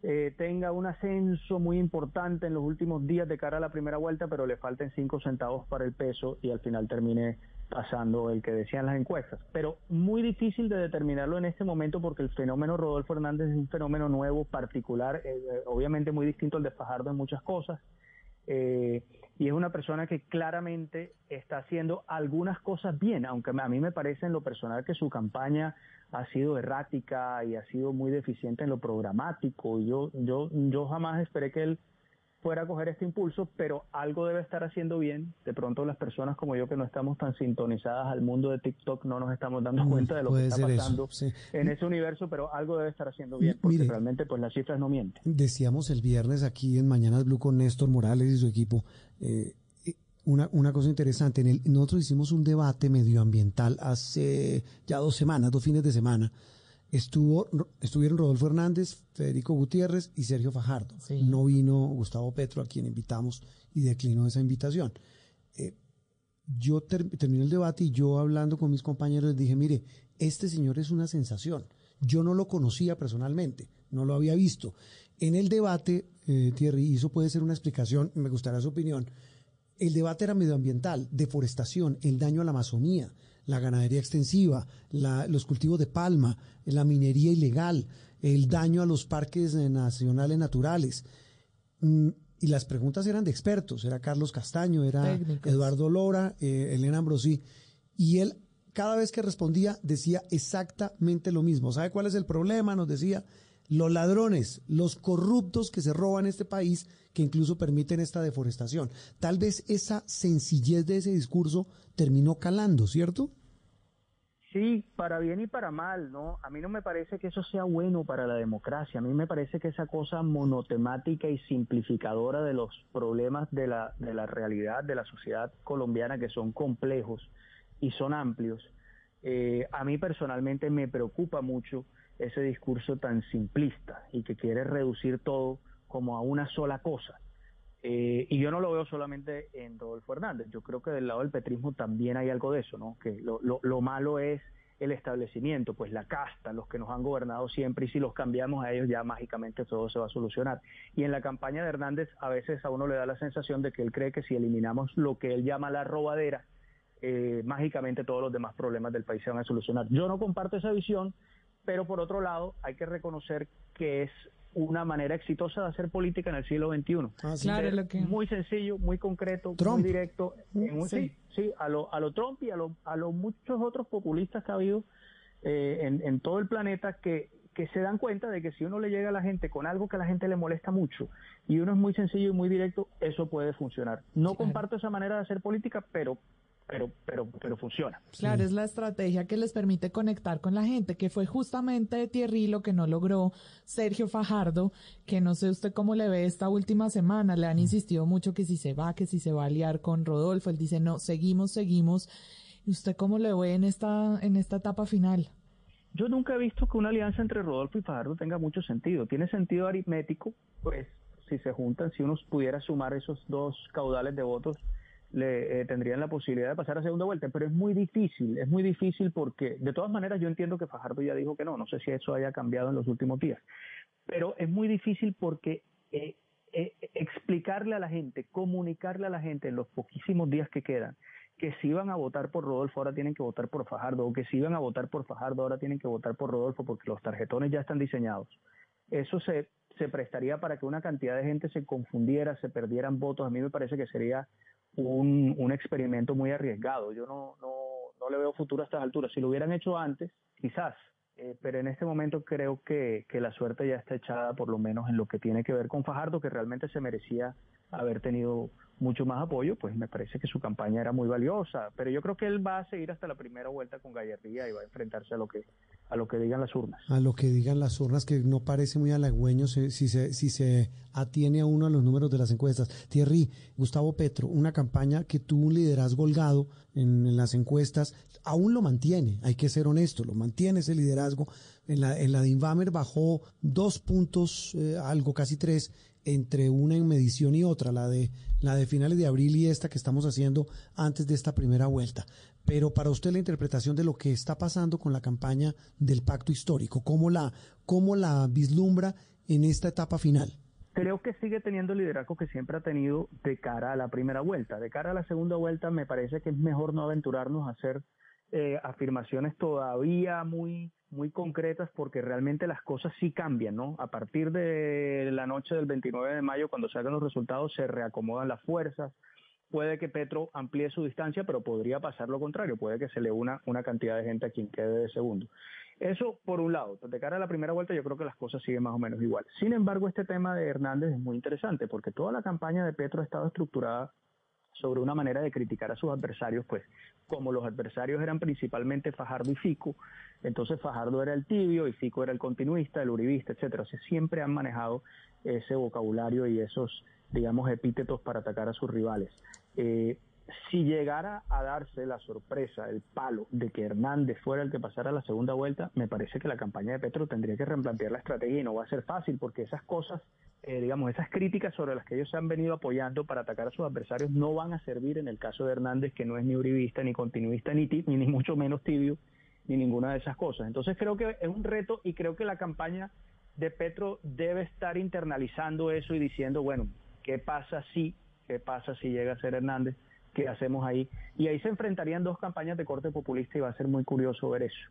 eh, tenga un ascenso muy importante en los últimos días de cara a la primera vuelta, pero le falten cinco centavos para el peso y al final termine pasando el que decían las encuestas. Pero muy difícil de determinarlo en este momento porque el fenómeno Rodolfo Hernández es un fenómeno nuevo, particular, eh, eh, obviamente muy distinto al de Fajardo en muchas cosas. Eh, y es una persona que claramente está haciendo algunas cosas bien, aunque a mí me parece en lo personal que su campaña ha sido errática y ha sido muy deficiente en lo programático. Y yo, yo, yo jamás esperé que él fuera a coger este impulso, pero algo debe estar haciendo bien. De pronto las personas como yo que no estamos tan sintonizadas al mundo de TikTok no nos estamos dando
Mm,
cuenta de lo que está
eso,
pasando
sí.
en ese universo, pero algo debe estar haciendo bien, porque
Mire.
realmente pues las cifras no mienten.
Decíamos el viernes aquí en Mañanas Blue con Néstor Morales y su equipo, eh, una, una cosa interesante, en el, nosotros hicimos un debate medioambiental hace ya dos semanas, dos fines de semana. Estuvo, estuvieron Rodolfo Hernández, Federico Gutiérrez y Sergio Fajardo.
Sí.
No vino Gustavo Petro, a quien invitamos, y declinó esa invitación. Eh, yo ter- terminé el debate y yo hablando con mis compañeros les dije, mire, este señor es una sensación. Yo no lo conocía personalmente, no lo había visto. En el debate, eh, Thierry, y eso puede ser una explicación, me gustaría su opinión, el debate era medioambiental, deforestación, el daño a la Amazonía, la ganadería extensiva, la- los cultivos de palma, la minería ilegal, el daño a los parques nacionales naturales. Mm, y las preguntas eran de expertos, era Carlos Castaño, era
Técnicos.
Eduardo Lora, eh, Elena Ambrosí, y él cada vez que respondía decía exactamente lo mismo. ¿Sabe cuál es el problema? Nos decía, los ladrones, los corruptos que se roban este país, que incluso permiten esta deforestación. Tal vez esa sencillez de ese discurso terminó calando, ¿cierto?
Sí, para bien y para mal, ¿no? A mí no me parece que eso sea bueno para la democracia. A mí me parece que esa cosa monotemática y simplificadora de los problemas de la, de la realidad de la sociedad colombiana, que son complejos y son amplios, eh, a mí personalmente me preocupa mucho ese discurso tan simplista y que quiere reducir todo como a una sola cosa. Eh, y yo no lo veo solamente en Rodolfo Hernández, yo creo que del lado del petrismo también hay algo de eso, ¿no? Que lo, lo, lo malo es el establecimiento, pues la casta, los que nos han gobernado siempre, y si los cambiamos a ellos ya mágicamente todo se va a solucionar. Y en la campaña de Hernández a veces a uno le da la sensación de que él cree que si eliminamos lo que él llama la robadera, eh, mágicamente todos los demás problemas del país se van a solucionar. Yo no comparto esa visión, pero por otro lado hay que reconocer que es una manera exitosa de hacer política en el siglo XXI.
Ah, sí.
Claro, lo que-
Muy sencillo, muy concreto,
Trump.
muy directo. en un-
Sí.
sí, sí, a lo, a lo Trump y a lo, a lo muchos otros populistas que ha habido eh, en, en todo el planeta que, que se dan cuenta de que si uno le llega a la gente con algo que a la gente le molesta mucho y uno es muy sencillo y muy directo, eso puede funcionar. No
Claro.
comparto esa manera de hacer política, pero pero, pero, pero funciona.
Claro, es la estrategia que les permite conectar con la gente, que fue justamente Thierry lo que no logró Sergio Fajardo, que no sé usted cómo le ve esta última semana, le han insistido mucho que si se va, que si se va a liar con Rodolfo, él dice, no, seguimos, seguimos. ¿Y usted cómo le ve en esta, en esta etapa final?
Yo nunca he visto que una alianza entre Rodolfo y Fajardo tenga mucho sentido. Tiene sentido aritmético, pues si se juntan, si uno pudiera sumar esos dos caudales de votos, le eh, tendrían la posibilidad de pasar a segunda vuelta, pero es muy difícil, es muy difícil porque de todas maneras yo entiendo que Fajardo ya dijo que no, no sé si eso haya cambiado en los últimos días, pero es muy difícil porque eh, eh, explicarle a la gente, comunicarle a la gente en los poquísimos días que quedan, que si iban a votar por Rodolfo ahora tienen que votar por Fajardo, o que si iban a votar por Fajardo ahora tienen que votar por Rodolfo porque los tarjetones ya están diseñados. Eso se, se prestaría para que una cantidad de gente se confundiera, se perdieran votos. A mí me parece que sería un, un experimento muy arriesgado. Yo no, no, no le veo futuro a estas alturas. Si lo hubieran hecho antes, quizás, eh, pero en este momento creo que, que la suerte ya está echada, por lo menos en lo que tiene que ver con Fajardo, que realmente se merecía haber tenido mucho más apoyo, pues me parece que su campaña era muy valiosa. Pero yo creo que él va a seguir hasta la primera vuelta con Gallería y va a enfrentarse a lo que a lo que digan las urnas.
A lo que digan las urnas, que no parece muy halagüeño si, si, se, si se atiene a uno a los números de las encuestas. Thierry, Gustavo Petro, una campaña que tuvo un liderazgo holgado en, las encuestas, aún lo mantiene, hay que ser honesto, lo mantiene ese liderazgo. En la, en la de Invamer bajó dos puntos, eh, algo casi tres, entre una en medición y otra, la de, la de finales de abril y esta que estamos haciendo antes de esta primera vuelta. Pero para usted la interpretación de lo que está pasando con la campaña del pacto histórico, ¿cómo la, cómo la vislumbra en esta etapa final?
Creo que sigue teniendo el liderazgo que siempre ha tenido de cara a la primera vuelta. De cara a la segunda vuelta me parece que es mejor no aventurarnos a hacer eh, afirmaciones todavía muy muy concretas porque realmente las cosas sí cambian, ¿no? A partir de la noche del 29 de mayo, cuando salgan los resultados, se reacomodan las fuerzas. Puede que Petro amplíe su distancia, pero podría pasar lo contrario. Puede que se le una una cantidad de gente a quien quede de segundo. Eso por un lado. De cara a la primera vuelta, yo creo que las cosas siguen más o menos igual. Sin embargo, este tema de Hernández es muy interesante porque toda la campaña de Petro ha estado estructurada sobre una manera de criticar a sus adversarios, pues como los adversarios eran principalmente Fajardo y Fico, entonces Fajardo era el tibio y Fico era el continuista, el uribista, etcétera. O sea, siempre han manejado ese vocabulario y esos, digamos, epítetos para atacar a sus rivales. Eh, si llegara a darse la sorpresa, el palo de que Hernández fuera el que pasara la segunda vuelta, me parece que la campaña de Petro tendría que replantear la estrategia y no va a ser fácil porque esas cosas, eh, digamos, esas críticas sobre las que ellos se han venido apoyando para atacar a sus adversarios no van a servir en el caso de Hernández, que no es ni uribista, ni continuista, ni, ni, ni mucho menos tibio, ni ninguna de esas cosas. Entonces creo que es un reto y creo que la campaña de Petro debe estar internalizando eso y diciendo, bueno, ¿qué pasa si, qué pasa si llega a ser Hernández? que hacemos ahí. Y ahí se enfrentarían dos campañas de corte populista y va a ser muy curioso ver eso,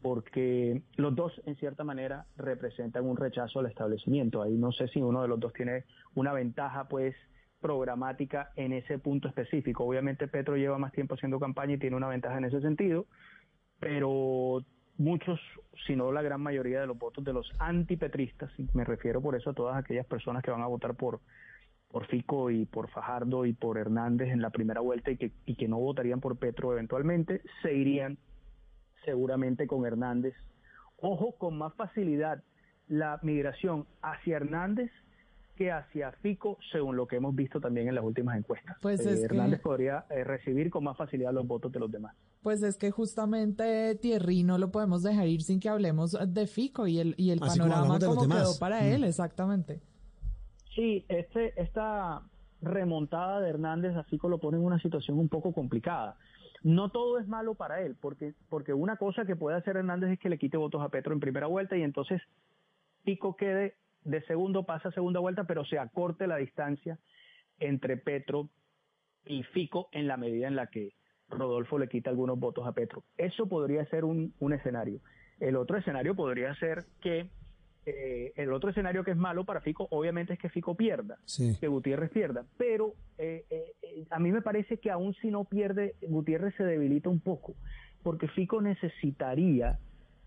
porque los dos en cierta manera representan un rechazo al establecimiento. Ahí no sé si uno de los dos tiene una ventaja pues programática en ese punto específico. Obviamente Petro lleva más tiempo haciendo campaña y tiene una ventaja en ese sentido, pero muchos, si no la gran mayoría de los votos de los antipetristas, y me refiero por eso a todas aquellas personas que van a votar por por Fico y por Fajardo y por Hernández en la primera vuelta y que, y que no votarían por Petro eventualmente, se irían seguramente con Hernández. Ojo, con más facilidad la migración hacia Hernández que hacia Fico, según lo que hemos visto también en las últimas encuestas.
Pues
eh, Hernández podría eh, recibir con más facilidad los votos de los demás.
Pues es que justamente Thierry no lo podemos dejar ir sin que hablemos de Fico y el, y el
Así
panorama como quedó para
Mm.
él, exactamente.
Sí, este, esta remontada de Hernández a Fico lo pone en una situación un poco complicada. No todo es malo para él, porque, porque una cosa que puede hacer Hernández es que le quite votos a Petro en primera vuelta y entonces Fico quede de segundo, pasa a segunda vuelta, pero se acorte la distancia entre Petro y Fico en la medida en la que Rodolfo le quita algunos votos a Petro. Eso podría ser un, un escenario. El otro escenario podría ser que eh, el otro escenario que es malo para Fico, obviamente, es que Fico pierda,
Sí.
que Gutiérrez pierda. Pero eh, eh, eh, a mí me parece que aún si no pierde, Gutiérrez se debilita un poco, porque Fico necesitaría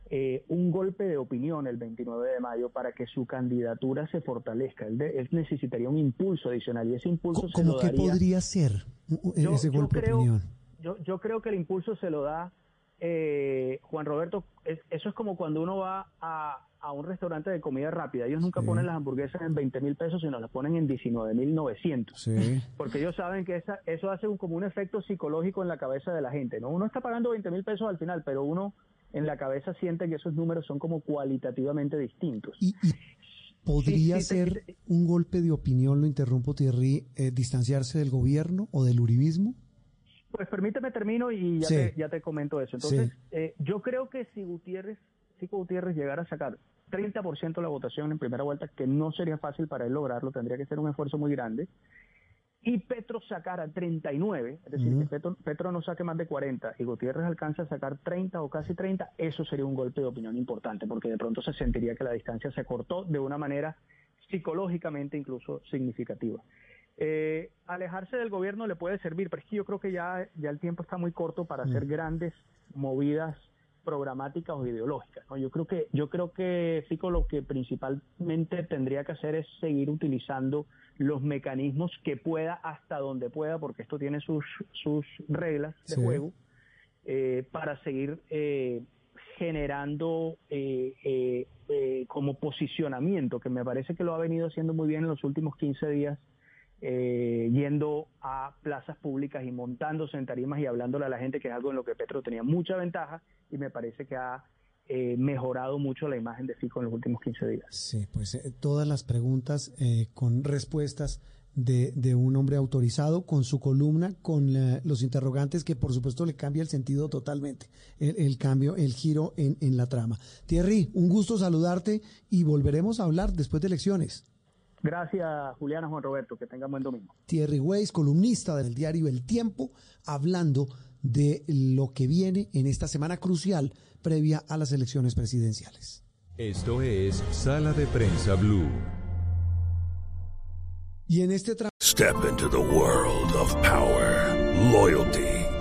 eh, un golpe de opinión el 29 de mayo para que su candidatura se fortalezca. Él, de- él necesitaría un impulso adicional y ese impulso se
¿Cómo
lo
que
daría.
podría ser u- u-
Yo-
ese
yo
golpe de
creo-
opinión?
yo, yo creo que el impulso se lo da eh, Juan Roberto. es- eso es como cuando uno va a, a un restaurante de comida rápida. Ellos nunca
Sí.
ponen las hamburguesas en 20 mil pesos, sino las ponen en 19 mil 900.
Sí.
Porque ellos saben que esa, eso hace un, como un efecto psicológico en la cabeza de la gente. ¿no? Uno está pagando 20 mil pesos al final, pero uno en la cabeza siente que esos números son como cualitativamente distintos.
Y, y podría
Sí,
ser un golpe de opinión, lo interrumpo Thierry, eh, distanciarse del gobierno o del uribismo.
Pues permíteme termino y ya,
Sí.
te, ya te comento eso. Entonces,
Sí.
eh, yo creo que si Gutiérrez, si Gutiérrez llegara a sacar 30% de la votación en primera vuelta, que no sería fácil para él lograrlo, tendría que ser un esfuerzo muy grande, y Petro sacara 39, es decir, que Petro, Petro no saque más de 40 y Gutiérrez alcanza a sacar 30 o casi 30, eso sería un golpe de opinión importante, porque de pronto se sentiría que la distancia se cortó de una manera psicológicamente incluso significativa. Eh, alejarse del gobierno le puede servir, pero es que yo creo que ya, ya el tiempo está muy corto para hacer grandes movidas programáticas o ideológicas. ¿no? Yo creo que yo creo que Fico lo que principalmente tendría que hacer es seguir utilizando los mecanismos que pueda hasta donde pueda, porque esto tiene sus sus reglas de
Sí.
juego eh, para seguir eh, generando eh, eh, eh, como posicionamiento, que me parece que lo ha venido haciendo muy bien en los últimos 15 días, eh, yendo a plazas públicas y montándose en tarimas y hablándole a la gente, que es algo en lo que Petro tenía mucha ventaja y me parece que ha eh, mejorado mucho la imagen de Fico en los últimos 15 días.
Sí, pues eh, todas las preguntas eh, con respuestas de, de un hombre autorizado, con su columna, con la- los interrogantes que por supuesto le cambia el sentido totalmente, el, cambio, el giro en, en la trama. Thierry, un gusto saludarte y volveremos a hablar después de elecciones.
Gracias, Juliana, Juan Roberto, que tengan buen domingo.
Thierry Weiss, columnista del diario El Tiempo, hablando de lo que viene en esta semana crucial previa a las elecciones presidenciales.
Esto es Sala de Prensa Blue.
Y en este
Step into the world of power, loyalty,